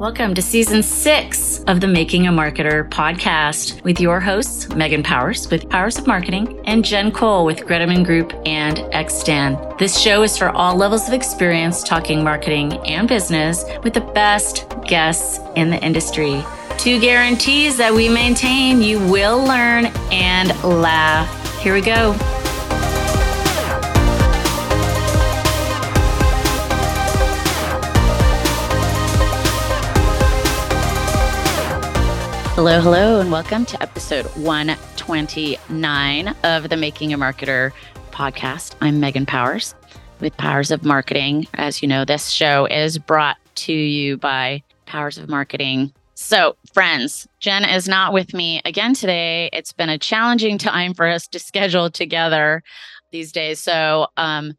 Welcome to season six of the Making a Marketer podcast with your hosts, Megan Powers with Powers of Marketing and Jen Cole with Greteman Group and Xstan. This show is for all levels of experience talking marketing and business with the best guests in the industry. Two guarantees that we maintain you will learn and laugh. Here we go. Hello, hello, and welcome to episode 129 of the Making a Marketer podcast. I'm Megan Powers with Powers of Marketing. As you know, this show is brought to you by Powers of Marketing. So, friends, Jen is not with me again today. It's been a challenging time for us to schedule together these days. So, um,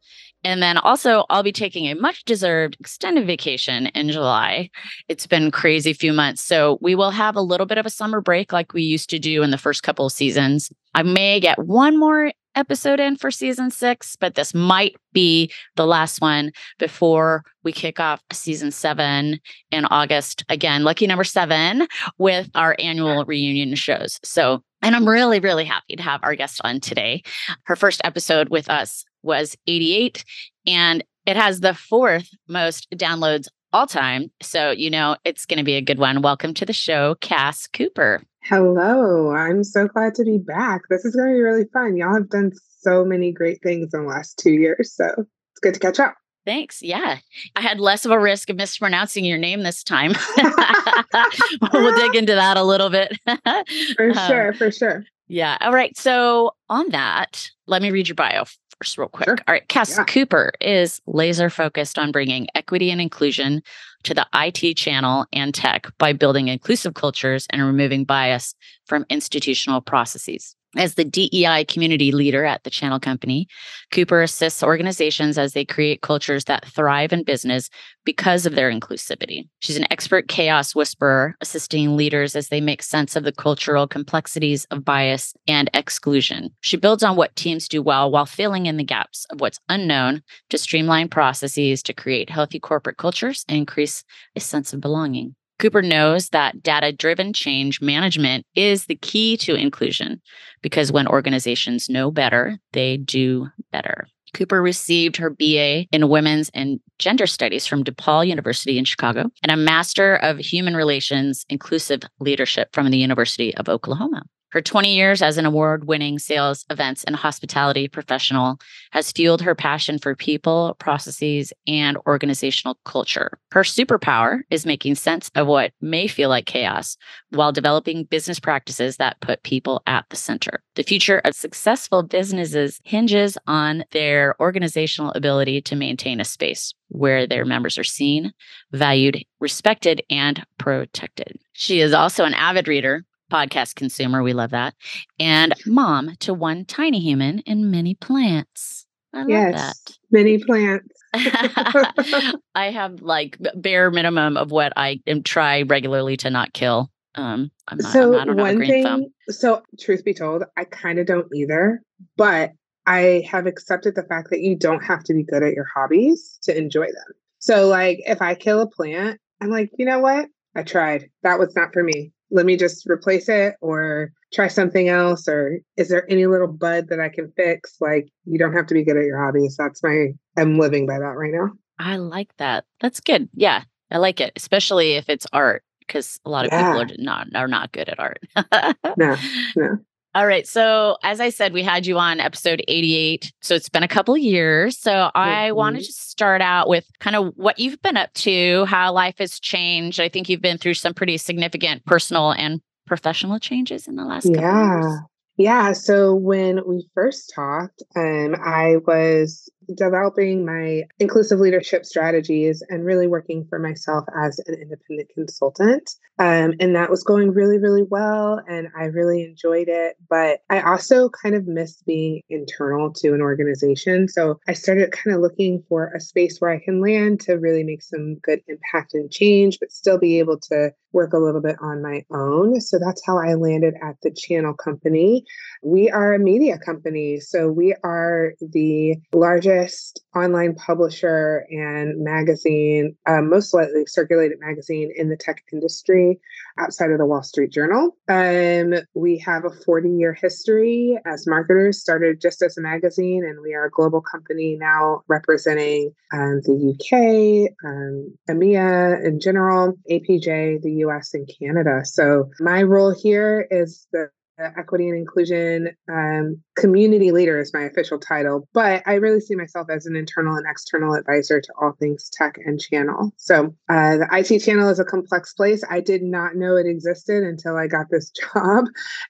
and then also, I'll be taking a much deserved extended vacation in July. It's been crazy few months. So we will have a little bit of a summer break like we used to do in the first couple of seasons. I may get one more episode in for season six, but this might be the last one before we kick off season seven in August. Again, lucky number seven with our annual reunion shows. So and I'm really, really happy to have our guest on today. Her first episode with us was 88, and it has the fourth most downloads all time. So, you know, it's going to be a good one. Welcome to the show, Cass Cooper. Hello. I'm so glad to be back. This is going to be really fun. Y'all have done so many great things in the last two years. So it's good to catch up. Thanks. Yeah. I had less of a risk of mispronouncing your name this time. we'll dig into that a little bit. for um, sure. For sure. Yeah. All right. So, on that, let me read your bio first, real quick. Sure. All right. Cass yeah. Cooper is laser focused on bringing equity and inclusion to the IT channel and tech by building inclusive cultures and removing bias from institutional processes. As the DEI community leader at the Channel Company, Cooper assists organizations as they create cultures that thrive in business because of their inclusivity. She's an expert chaos whisperer, assisting leaders as they make sense of the cultural complexities of bias and exclusion. She builds on what teams do well while filling in the gaps of what's unknown to streamline processes to create healthy corporate cultures and increase a sense of belonging. Cooper knows that data driven change management is the key to inclusion because when organizations know better, they do better. Cooper received her BA in Women's and Gender Studies from DePaul University in Chicago and a Master of Human Relations Inclusive Leadership from the University of Oklahoma. Her 20 years as an award winning sales, events, and hospitality professional has fueled her passion for people, processes, and organizational culture. Her superpower is making sense of what may feel like chaos while developing business practices that put people at the center. The future of successful businesses hinges on their organizational ability to maintain a space where their members are seen, valued, respected, and protected. She is also an avid reader podcast consumer. We love that. And mom to one tiny human and many plants. I love yes, that. Many plants. I have like bare minimum of what I am try regularly to not kill. Um, I'm not, so I'm not, one thing. Thumb. So truth be told, I kind of don't either, but I have accepted the fact that you don't have to be good at your hobbies to enjoy them. So like if I kill a plant, I'm like, you know what? I tried. That was not for me let me just replace it or try something else or is there any little bud that i can fix? Like you don't have to be good at your hobbies. That's my i'm living by that right now. I like that. That's good. Yeah i like it especially if it's art because a lot of yeah. people are not are not good at art. No no all right. So, as I said, we had you on episode 88. So, it's been a couple years. So, mm-hmm. I wanted to start out with kind of what you've been up to, how life has changed. I think you've been through some pretty significant personal and professional changes in the last yeah. Yeah. So, when we first talked, um, I was developing my inclusive leadership strategies and really working for myself as an independent consultant. Um, and that was going really, really well. And I really enjoyed it. But I also kind of missed being internal to an organization. So I started kind of looking for a space where I can land to really make some good impact and change, but still be able to work a little bit on my own. So that's how I landed at the channel company. We are a media company. So we are the largest largest online publisher and magazine, uh, most widely circulated magazine in the tech industry outside of the Wall Street Journal. Um, we have a 40 year history as marketers, started just as a magazine, and we are a global company now representing um, the UK, um, EMEA in general, APJ, the US, and Canada. So my role here is the equity and inclusion um, community leader is my official title, but I really see myself as an internal and external advisor to all things tech and channel. So uh, the IT channel is a complex place. I did not know it existed until I got this job.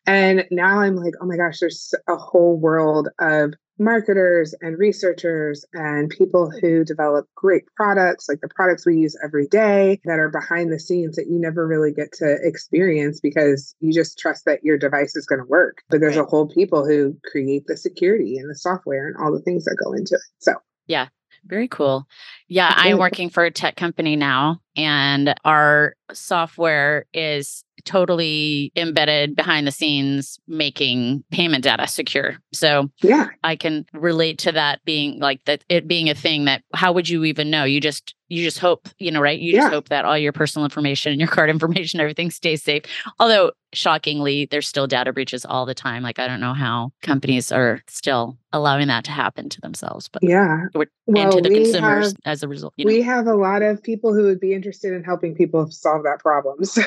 And now I'm like, oh my gosh, there's a whole world of marketers and researchers and people who develop great products like the products we use every day that are behind the scenes that you never really get to experience because you just trust that your device is going to work but there's right. a whole people who create the security and the software and all the things that go into it so yeah very cool. Yeah, I'm working for a tech company now, and our software is totally embedded behind the scenes making payment data secure. So yeah, I can relate to that being like that it being a thing that how would you even know? You just you just hope, you know, right? You yeah. just hope that all your personal information and your card information, everything stays safe. Although shockingly, there's still data breaches all the time. Like I don't know how companies are still allowing that to happen to themselves, but yeah, well, and to the consumers have, as a result. You know? We have a lot of people who would be interested in helping people solve that problem. So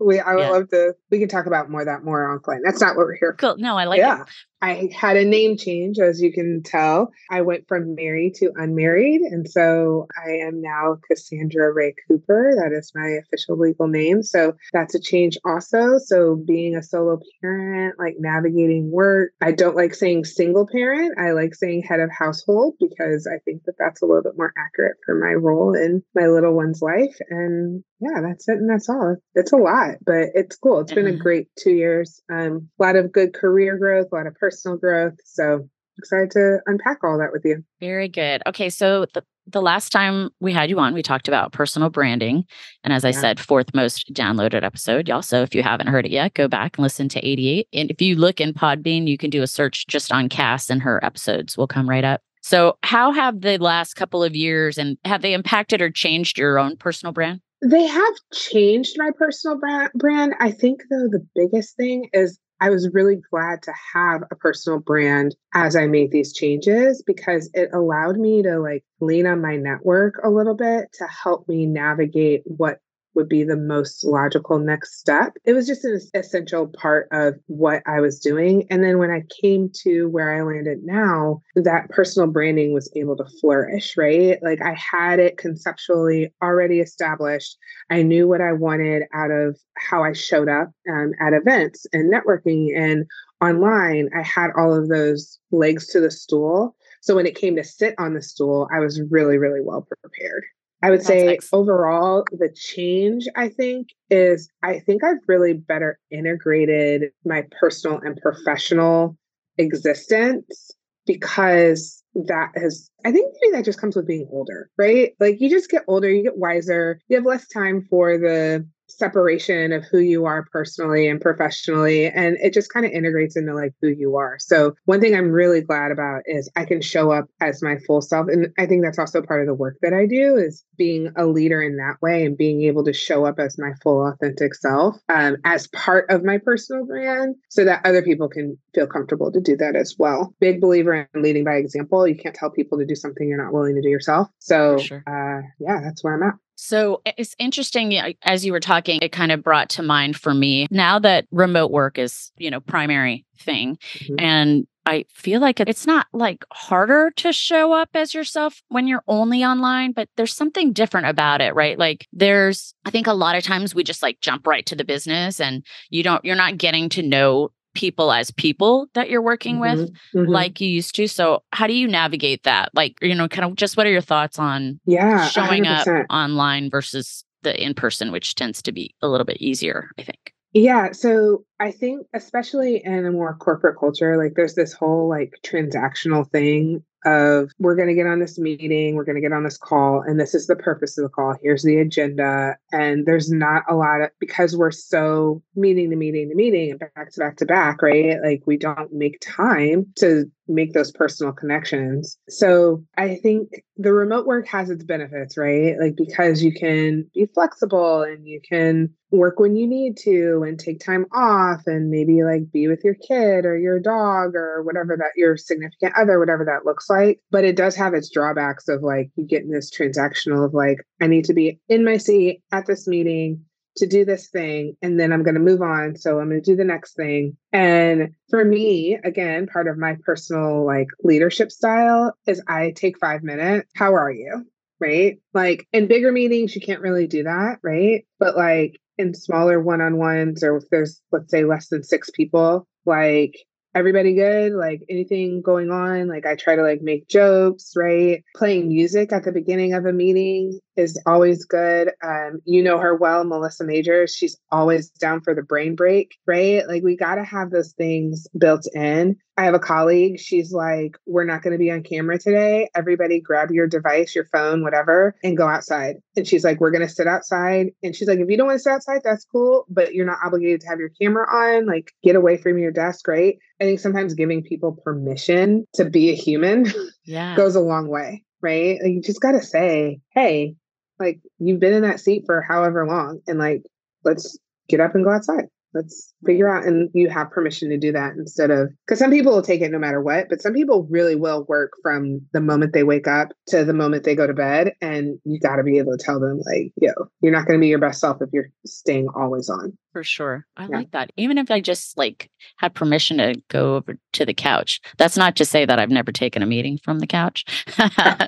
we, I would yeah. love to. We can talk about more that more offline. That's not what we're here. Cool. No, I like yeah. it. I had a name change, as you can tell. I went from married to unmarried. And so I am now Cassandra Ray Cooper. That is my official legal name. So that's a change also. So being a solo parent, like navigating work, I don't like saying single parent. I like saying head of household because I think that that's a little bit more accurate for my role in my little one's life. And yeah, that's it. And that's all. It's a lot, but it's cool. It's been a mm-hmm. great two years. Um, a lot of good career growth, a lot of personal growth. So excited to unpack all that with you. Very good. Okay. So the, the last time we had you on, we talked about personal branding. And as I yeah. said, fourth most downloaded episode. Y'all, so if you haven't heard it yet, go back and listen to 88. And if you look in Podbean, you can do a search just on Cass and her episodes will come right up. So, how have the last couple of years and have they impacted or changed your own personal brand? They have changed my personal brand. I think, though, the biggest thing is I was really glad to have a personal brand as I made these changes because it allowed me to like lean on my network a little bit to help me navigate what would be the most logical next step. It was just an essential part of what I was doing. And then when I came to where I landed now, that personal branding was able to flourish, right? Like I had it conceptually already established. I knew what I wanted out of how I showed up um, at events and networking and online. I had all of those legs to the stool. So when it came to sit on the stool, I was really, really well prepared. I would That's say excellent. overall, the change I think is I think I've really better integrated my personal and professional existence because that has I think maybe that just comes with being older, right? Like you just get older, you get wiser, you have less time for the separation of who you are personally and professionally and it just kind of integrates into like who you are. So one thing i'm really glad about is i can show up as my full self and i think that's also part of the work that i do is being a leader in that way and being able to show up as my full authentic self um, as part of my personal brand so that other people can feel comfortable to do that as well. Big believer in leading by example. You can't tell people to do something you're not willing to do yourself. So sure. uh, yeah that's where i'm at so it's interesting as you were talking it kind of brought to mind for me now that remote work is, you know, primary thing mm-hmm. and I feel like it's not like harder to show up as yourself when you're only online, but there's something different about it, right? Like there's I think a lot of times we just like jump right to the business and you don't you're not getting to know people as people that you're working mm-hmm, with mm-hmm. like you used to. So how do you navigate that? Like, you know, kind of just what are your thoughts on yeah, showing 100%. up online versus the in person, which tends to be a little bit easier, I think. Yeah. So I think, especially in a more corporate culture, like there's this whole like transactional thing of we're going to get on this meeting, we're going to get on this call, and this is the purpose of the call. Here's the agenda. And there's not a lot of, because we're so meeting to meeting to meeting and back to back to back, right? Like we don't make time to make those personal connections. So I think the remote work has its benefits, right? Like because you can be flexible and you can work when you need to and take time off and maybe like be with your kid or your dog or whatever that your significant other, whatever that looks like. But it does have its drawbacks of like you get in this transactional of like, I need to be in my seat at this meeting to do this thing and then I'm going to move on. So I'm going to do the next thing. And for me, again, part of my personal like leadership style is I take five minutes. How are you? Right. Like in bigger meetings, you can't really do that. Right. But like in smaller one on ones, or if there's, let's say, less than six people, like everybody good? Like anything going on? Like i try to like make jokes right? Playing music at the beginning of a meeting is always good. Um you know her well melissa majors she's always down for the brain break right? Like we got to have those things built in I have a colleague, she's like, We're not going to be on camera today. Everybody grab your device, your phone, whatever, and go outside. And she's like, We're going to sit outside. And she's like, If you don't want to sit outside, that's cool, but you're not obligated to have your camera on. Like, get away from your desk, right? I think sometimes giving people permission to be a human yeah. goes a long way, right? Like, you just got to say, Hey, like, you've been in that seat for however long, and like, let's get up and go outside let's figure out and you have permission to do that instead of because some people will take it no matter what but some people really will work from the moment they wake up to the moment they go to bed and you got to be able to tell them like yo you're not going to be your best self if you're staying always on for sure. I yeah. like that. Even if I just like had permission to go over to the couch. That's not to say that I've never taken a meeting from the couch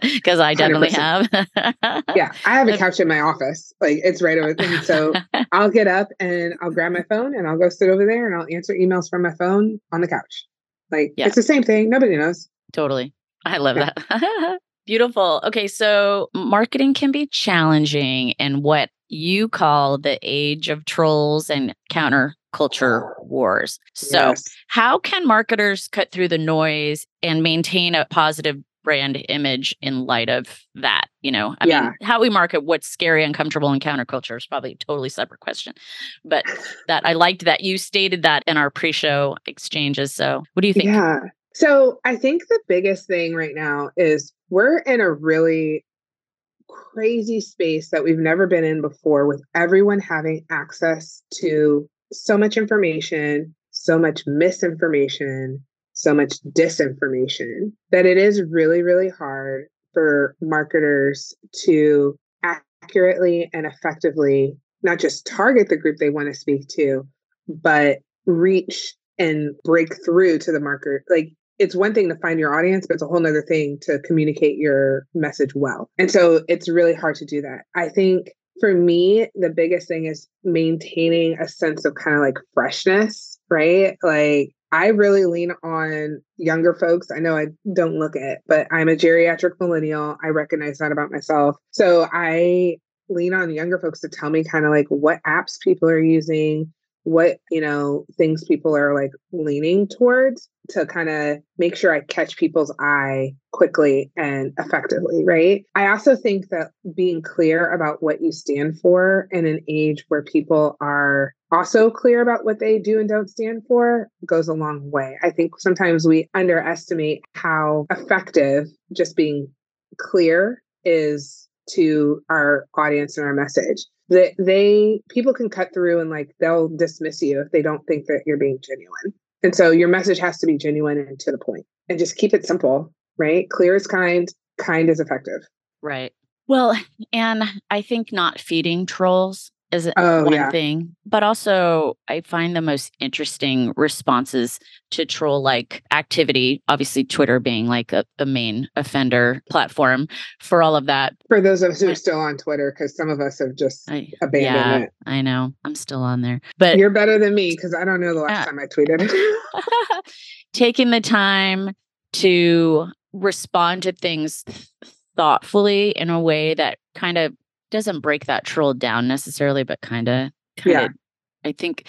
because I definitely 100%. have. yeah, I have a couch in my office. Like it's right over there. So I'll get up and I'll grab my phone and I'll go sit over there and I'll answer emails from my phone on the couch. Like yeah. it's the same thing. Nobody knows. Totally. I love yeah. that. Beautiful. Okay, so marketing can be challenging and what you call the age of trolls and counterculture wars. So, yes. how can marketers cut through the noise and maintain a positive brand image in light of that? You know, I yeah. mean, how we market what's scary, uncomfortable, and counterculture is probably a totally separate question. But that I liked that you stated that in our pre show exchanges. So, what do you think? Yeah. So, I think the biggest thing right now is we're in a really crazy space that we've never been in before with everyone having access to so much information, so much misinformation, so much disinformation that it is really, really hard for marketers to accurately and effectively not just target the group they want to speak to, but reach and break through to the market. Like it's one thing to find your audience, but it's a whole nother thing to communicate your message well. And so it's really hard to do that. I think for me, the biggest thing is maintaining a sense of kind of like freshness, right? Like I really lean on younger folks. I know I don't look it, but I'm a geriatric millennial. I recognize that about myself. So I lean on younger folks to tell me kind of like what apps people are using, what you know things people are like leaning towards to kind of make sure I catch people's eye quickly and effectively, right? I also think that being clear about what you stand for in an age where people are also clear about what they do and don't stand for goes a long way. I think sometimes we underestimate how effective just being clear is to our audience and our message that they people can cut through and like they'll dismiss you if they don't think that you're being genuine. And so your message has to be genuine and to the point and just keep it simple, right? Clear is kind, kind is effective. Right. Well, and I think not feeding trolls is oh, one yeah. thing, but also I find the most interesting responses to troll like activity, obviously Twitter being like a, the main offender platform for all of that. For those of us who are still on Twitter, because some of us have just I, abandoned yeah, it. I know. I'm still on there. But you're better than me because I don't know the last uh, time I tweeted. taking the time to respond to things thoughtfully in a way that kind of doesn't break that troll down necessarily, but kind of, yeah. I think,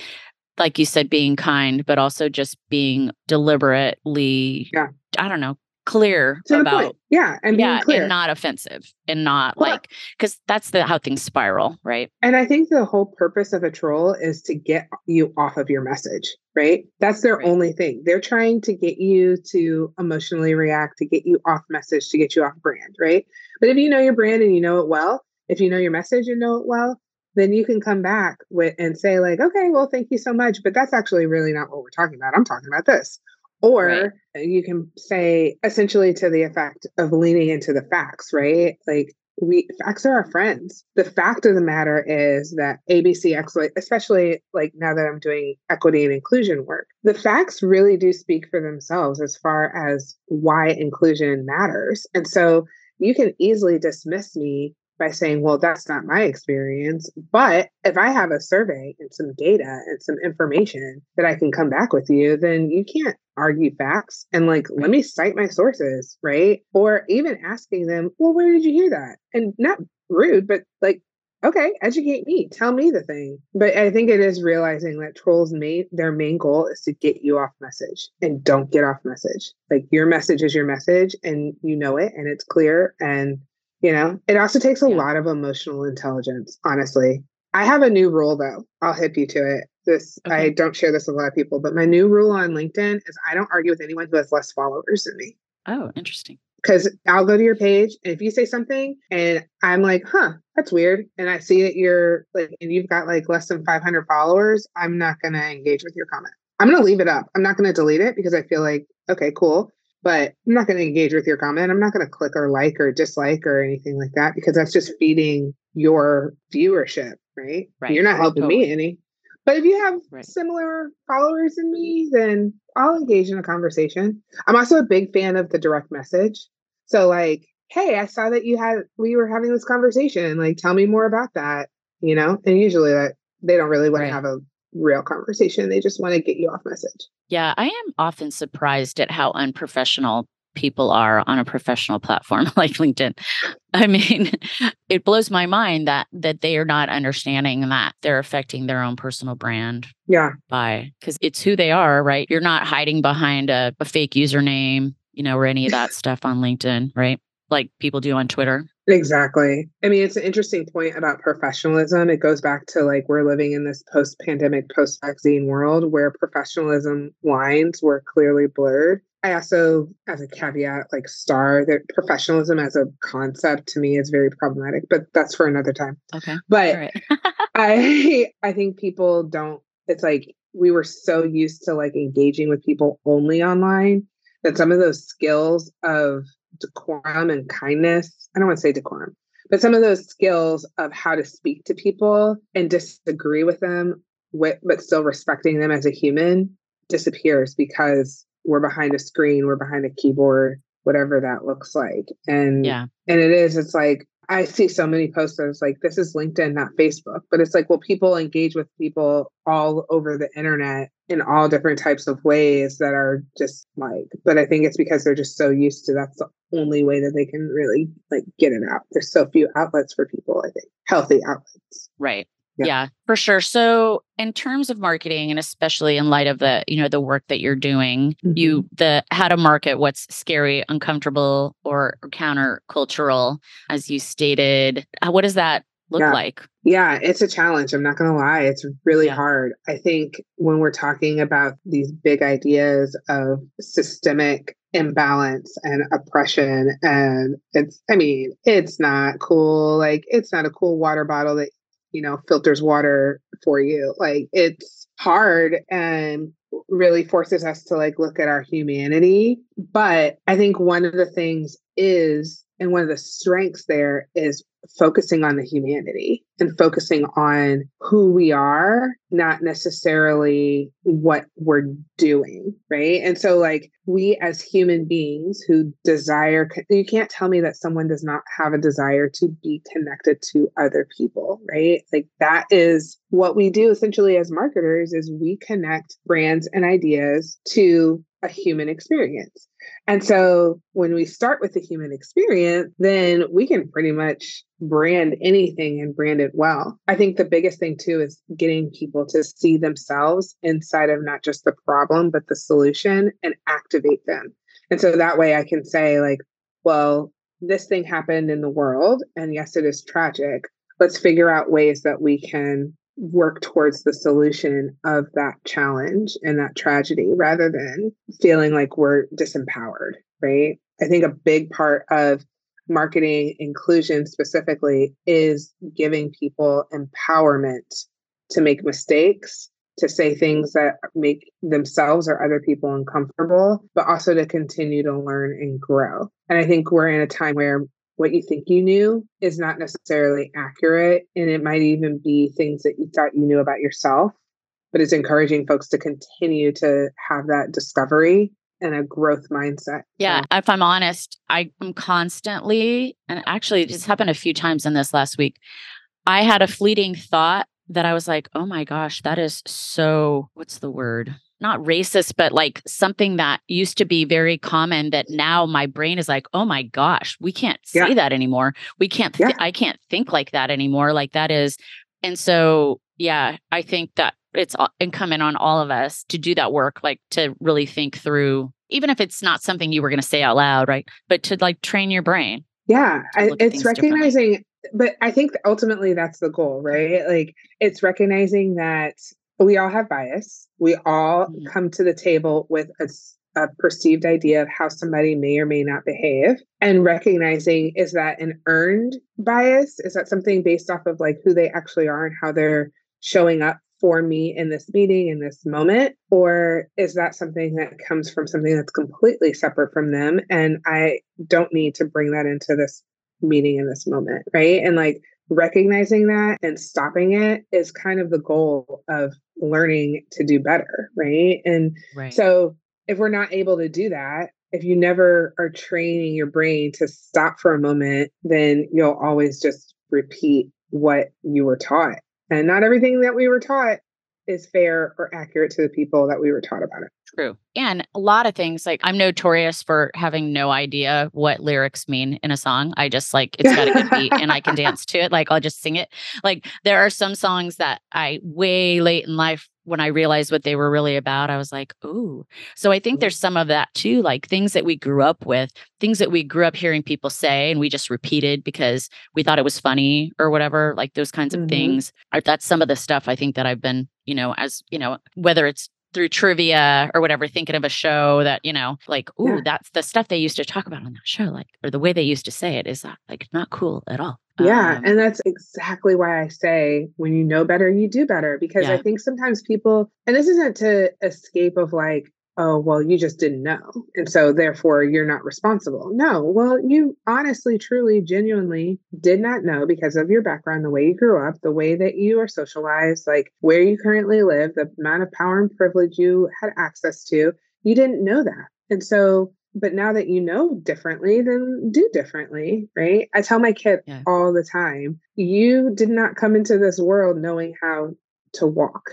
like you said, being kind, but also just being deliberately, yeah. I don't know, clear to about yeah and yeah clear. and not offensive and not well, like because that's the how things spiral right and i think the whole purpose of a troll is to get you off of your message right that's their right. only thing they're trying to get you to emotionally react to get you off message to get you off brand right but if you know your brand and you know it well if you know your message and know it well then you can come back with and say like okay well thank you so much but that's actually really not what we're talking about i'm talking about this or right. you can say essentially to the effect of leaning into the facts, right? Like we facts are our friends. The fact of the matter is that ABC especially like now that I'm doing equity and inclusion work, the facts really do speak for themselves as far as why inclusion matters. And so you can easily dismiss me by saying, well, that's not my experience. But if I have a survey and some data and some information that I can come back with you, then you can't argue facts and like, let me cite my sources, right? Or even asking them, well, where did you hear that? And not rude, but like, okay, educate me, tell me the thing. But I think it is realizing that trolls main their main goal is to get you off message and don't get off message. Like your message is your message and you know it and it's clear and you know, it also takes a yeah. lot of emotional intelligence, honestly. I have a new rule though. I'll hip you to it. This okay. I don't share this with a lot of people, but my new rule on LinkedIn is I don't argue with anyone who has less followers than me. Oh, interesting. Because I'll go to your page and if you say something and I'm like, huh, that's weird. And I see that you're like, and you've got like less than 500 followers, I'm not going to engage with your comment. I'm going to leave it up. I'm not going to delete it because I feel like, okay, cool but I'm not going to engage with your comment. I'm not going to click or like or dislike or anything like that because that's just feeding your viewership, right? right. You're not helping totally. me any. But if you have right. similar followers in me, then I'll engage in a conversation. I'm also a big fan of the direct message. So like, hey, I saw that you had we were having this conversation. Like, tell me more about that. You know, and usually that they don't really want right. to have a real conversation. They just want to get you off message. Yeah, I am often surprised at how unprofessional people are on a professional platform like LinkedIn. I mean, it blows my mind that that they are not understanding that they're affecting their own personal brand. Yeah. By because it's who they are, right? You're not hiding behind a, a fake username, you know, or any of that stuff on LinkedIn, right? Like people do on Twitter. Exactly. I mean, it's an interesting point about professionalism. It goes back to like we're living in this post pandemic, post vaccine world where professionalism lines were clearly blurred. I also, as a caveat, like star that professionalism as a concept to me is very problematic, but that's for another time. Okay. But right. I I think people don't it's like we were so used to like engaging with people only online that some of those skills of decorum and kindness. I don't want to say decorum, but some of those skills of how to speak to people and disagree with them, with, but still respecting them as a human disappears because we're behind a screen, we're behind a keyboard, whatever that looks like. And yeah, and it is, it's like I see so many posters like this is LinkedIn, not Facebook, but it's like, well, people engage with people all over the internet in all different types of ways that are just like, but I think it's because they're just so used to that's the only way that they can really like get it out. There's so few outlets for people, I think, healthy outlets. Right. Yeah. yeah. for sure. So, in terms of marketing, and especially in light of the, you know, the work that you're doing, mm-hmm. you the how to market what's scary, uncomfortable, or, countercultural, as you stated. Uh, what does that look yeah. like? Yeah, it's a challenge. I'm not going to lie. It's really yeah. hard. I think when we're talking about these big ideas of systemic imbalance and oppression, and it's, I mean, it's not cool. Like, it's not a cool water bottle that, you know, filters water for you. Like, it's hard and really forces us to like look at our humanity. But I think one of the things is and one of the strengths there is focusing on the humanity and focusing on who we are, not necessarily what we're doing. Right. And so, like, we as human beings who desire, you can't tell me that someone does not have a desire to be connected to other people. Right. Like, that is what we do essentially as marketers is we connect brands and ideas to a human experience. And so when we start with the human experience, then we can pretty much brand anything and brand it well. I think the biggest thing too is getting people to see themselves inside of not just the problem, but the solution and activate them. And so that way I can say, like, well, this thing happened in the world. And yes, it is tragic. Let's figure out ways that we can work towards the solution of that challenge and that tragedy rather than feeling like we're disempowered, right? I think a big part of marketing inclusion specifically is giving people empowerment to make mistakes, to say things that make themselves or other people uncomfortable, but also to continue to learn and grow. And I think we're in a time where what you think you knew is not necessarily accurate. And it might even be things that you thought you knew about yourself. But it's encouraging folks to continue to have that discovery and a growth mindset. Yeah. If I'm honest, I am constantly, and actually, it just happened a few times in this last week. I had a fleeting thought that I was like, oh my gosh, that is so, what's the word? Not racist, but like something that used to be very common that now my brain is like, oh my gosh, we can't say yeah. that anymore. We can't, th- yeah. I can't think like that anymore. Like that is. And so, yeah, I think that it's incumbent on all of us to do that work, like to really think through, even if it's not something you were going to say out loud, right? But to like train your brain. Yeah. I, it's recognizing, but I think ultimately that's the goal, right? Like it's recognizing that we all have bias. We all mm-hmm. come to the table with a, a, perceived idea of how somebody may or may not behave. And recognizing is that an earned bias? Is that something based off of like who they actually are and how they're showing up for me in this meeting, in this moment? Or is that something that comes from something that's completely separate from them? And I don't need to bring that into this meeting in this moment. Right. And like, recognizing that and stopping it is kind of the goal of learning to do better right and right. so if we're not able to do that if you never are training your brain to stop for a moment then you'll always just repeat what you were taught and not everything that we were taught is fair or accurate to the people that we were taught about it. True. And a lot of things like I'm notorious for having no idea what lyrics mean in a song. I just like it's got a good beat and I can dance to it. Like I'll just sing it. Like there are some songs that I way late in life when I realized what they were really about, I was like, ooh. So I think mm-hmm. there's some of that too, like things that we grew up with, things that we grew up hearing people say and we just repeated because we thought it was funny or whatever, like those kinds of mm-hmm. things. That's some of the stuff I think that I've been, you know, as, you know, whether it's through trivia or whatever, thinking of a show that, you know, like, ooh, yeah. that's the stuff they used to talk about on that show, like, or the way they used to say it is like not cool at all. Yeah. Um, and that's exactly why I say when you know better, you do better. Because yeah. I think sometimes people, and this isn't to escape of like, oh, well, you just didn't know. And so therefore you're not responsible. No, well, you honestly, truly, genuinely did not know because of your background, the way you grew up, the way that you are socialized, like where you currently live, the amount of power and privilege you had access to. You didn't know that. And so but now that you know differently, then do differently, right? I tell my kid yeah. all the time, you did not come into this world knowing how to walk,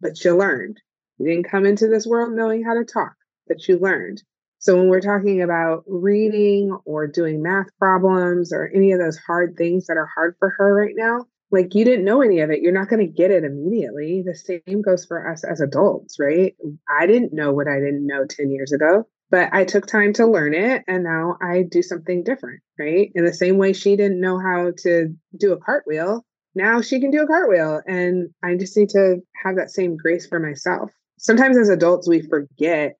but you learned. You didn't come into this world knowing how to talk, but you learned. So when we're talking about reading or doing math problems or any of those hard things that are hard for her right now, like you didn't know any of it, you're not going to get it immediately. The same goes for us as adults, right? I didn't know what I didn't know 10 years ago but I took time to learn it and now I do something different, right? In the same way she didn't know how to do a cartwheel, now she can do a cartwheel and I just need to have that same grace for myself. Sometimes as adults we forget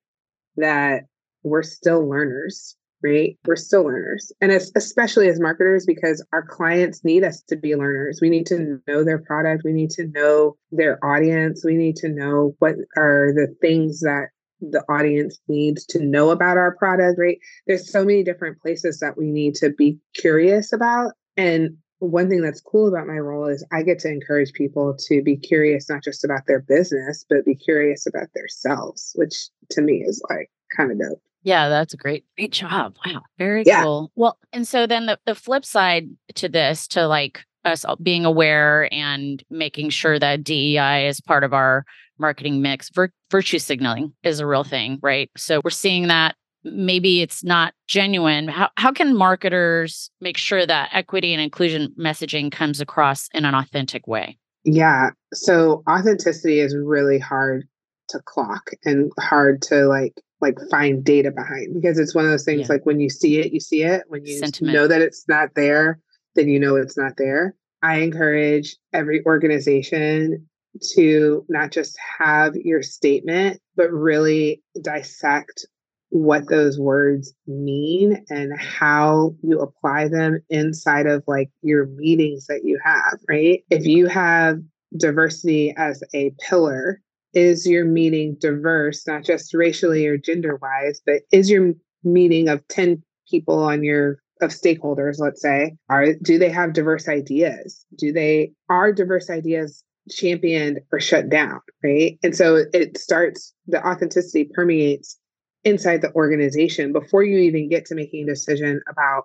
that we're still learners, right? We're still learners. And it's especially as marketers because our clients need us to be learners. We need to know their product, we need to know their audience, we need to know what are the things that the audience needs to know about our product, right? There's so many different places that we need to be curious about. And one thing that's cool about my role is I get to encourage people to be curious, not just about their business, but be curious about themselves, which to me is like kind of dope. Yeah, that's a great, great job. Wow. Very yeah. cool. Well, and so then the, the flip side to this, to like us being aware and making sure that DEI is part of our marketing mix. Vir- virtue signaling is a real thing, right? So we're seeing that maybe it's not genuine. How, how can marketers make sure that equity and inclusion messaging comes across in an authentic way? Yeah. So authenticity is really hard to clock and hard to like like find data behind because it's one of those things yeah. like when you see it, you see it. When you Sentiment. know that it's not there, then you know it's not there. I encourage every organization to not just have your statement, but really dissect what those words mean and how you apply them inside of like your meetings that you have, right? If you have diversity as a pillar, is your meeting diverse, not just racially or gender wise, but is your meeting of 10 people on your of stakeholders let's say are do they have diverse ideas do they are diverse ideas championed or shut down right and so it starts the authenticity permeates inside the organization before you even get to making a decision about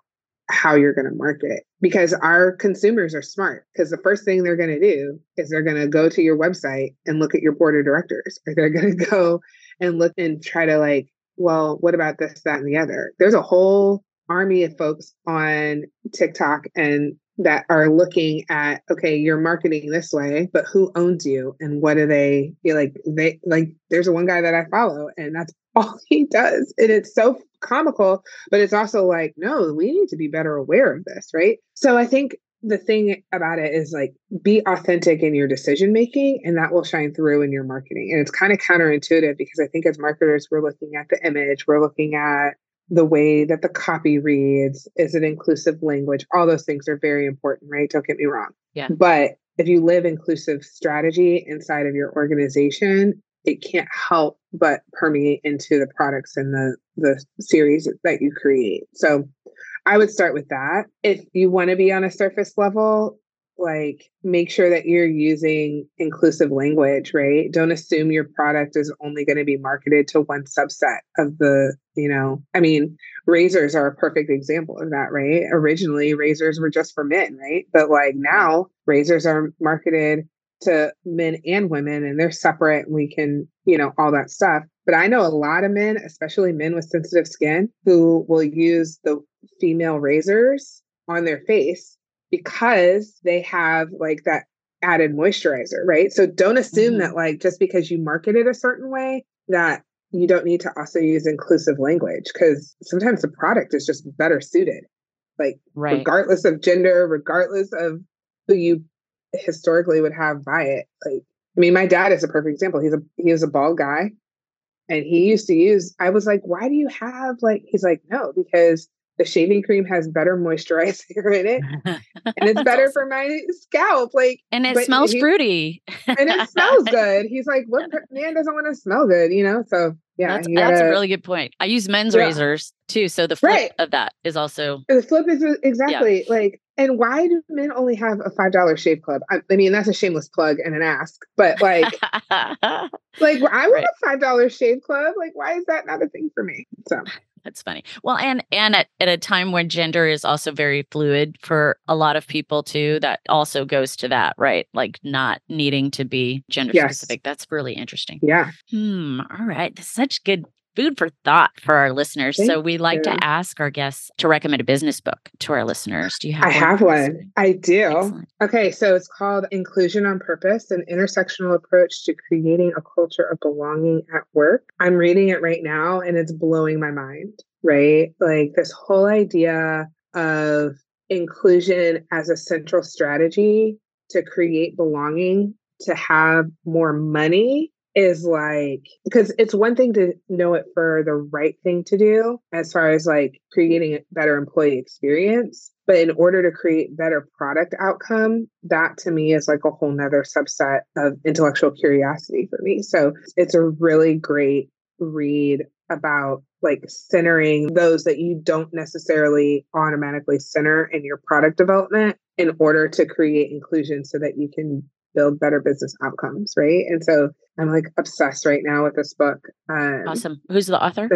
how you're going to market because our consumers are smart because the first thing they're going to do is they're going to go to your website and look at your board of directors or they're going to go and look and try to like well what about this that and the other? There's a whole army of folks on tiktok and that are looking at okay you're marketing this way but who owns you? And what do they feel like they like there's one guy that i follow and that's all he does. And it's so comical but it's also like no we need to be better aware of this right? So i think the thing about it is like be authentic in your decision making and that will shine through in your marketing. And it's kind of counterintuitive because i think as marketers we're looking at the image we're looking at the way that the copy reads is it inclusive language. All those things are very important right? Don't get me wrong. Yeah. But if you live inclusive strategy inside of your organization it can't help but permeate into the products and the the series that you create. So i would start with that. If you want to be on a surface level like make sure that you're using inclusive language, right? Don't assume your product is only going to be marketed to one subset of the, you know, I mean, razors are a perfect example of that, right? Originally, razors were just for men, right? But like now, razors are marketed to men and women and they're separate and we can, you know, all that stuff. But I know a lot of men, especially men with sensitive skin, who will use the female razors on their face because they have like that added moisturizer, right? So don't assume mm-hmm. that like just because you market it a certain way that you don't need to also use inclusive language because sometimes the product is just better suited. Like right. regardless of gender, regardless of who you historically would have buy it. Like I mean, my dad is a perfect example. He's a he was a bald guy and he used to use I was like, why do you have like he's like, no, because the shaving cream has better moisturizer in it and it's better awesome. for my scalp like and it smells he, fruity and it smells good he's like what man doesn't want to smell good you know so yeah that's, gotta, that's a really good point i use men's yeah. razors too so the flip right. of that is also the flip is exactly yeah. like and why do men only have a five dollar shave club I, I, mean that's a shameless plug and an ask but like like i want right. a five dollar shave club like why is that not a thing for me so that's funny. Well, and and at, at a time when gender is also very fluid for a lot of people too, that also goes to that, right? Like not needing to be gender yes. specific. That's really interesting. Yeah. Hmm. All right. That's such good food for thought for our listeners. Thank so we like you. to ask our guests to recommend a business book to our listeners. Do you have? I one have one. I do. Excellent. Okay, so it's called Inclusion on Purpose: An Intersectional Approach to Creating a Culture of Belonging at Work. I'm reading it right now, and it's blowing my mind. Right, like this whole idea of inclusion as a central strategy to create belonging, to have more money is like because it's one thing to know it for the right thing to do as far as like creating a better employee experience but in order to create better product outcome that to me is like a whole nother subset of intellectual curiosity for me. So it's a really great read about like centering those that you don't necessarily automatically center in your product development in order to create inclusion so that you can build better business outcomes, right? And so I'm like obsessed right now with this book. Um, awesome. Who's the author?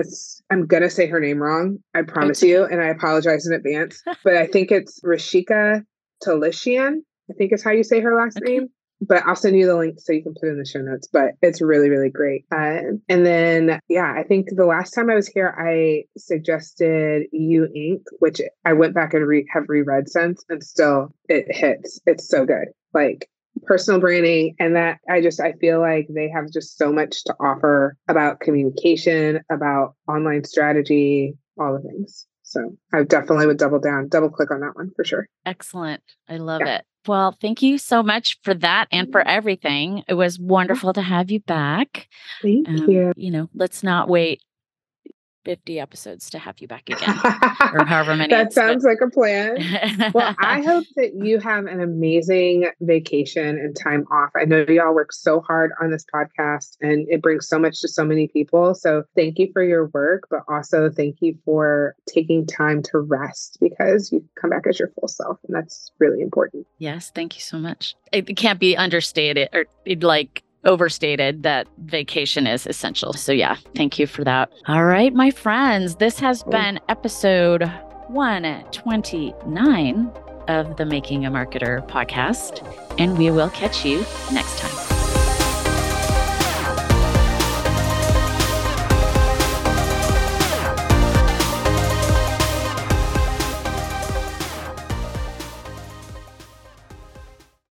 I'm gonna say her name wrong. I promise you, and I apologize in advance. but I think it's Rishika Talishian. I think is how you say her last okay. name. But I'll send you the link so you can put in the show notes. But it's really, really great. Uh, and then, yeah, I think the last time I was here, I suggested You Inc., which I went back and re- have reread since, and still it hits. It's so good. Like personal branding and that I just I feel like they have just so much to offer about communication, about online strategy, all the things. So I definitely would double down, double click on that one for sure. Excellent. I love yeah. it. Well, thank you so much for that and for everything. It was wonderful to have you back. Thank um, you. You know, let's not wait 50 episodes to have you back again or however many. that sounds like a plan. well, I hope that you have an amazing vacation and time off. I know y'all work so hard on this podcast and it brings so much to so many people. So thank you for your work, but also thank you for taking time to rest because you come back as your full self. And that's really important. Yes. Thank you so much. It can't be understated or like overstated that vacation is essential. So, yeah, thank you for that. All right, my friends, this has oh. been episode 129 of the Making a Marketer podcast, and we will catch you next time.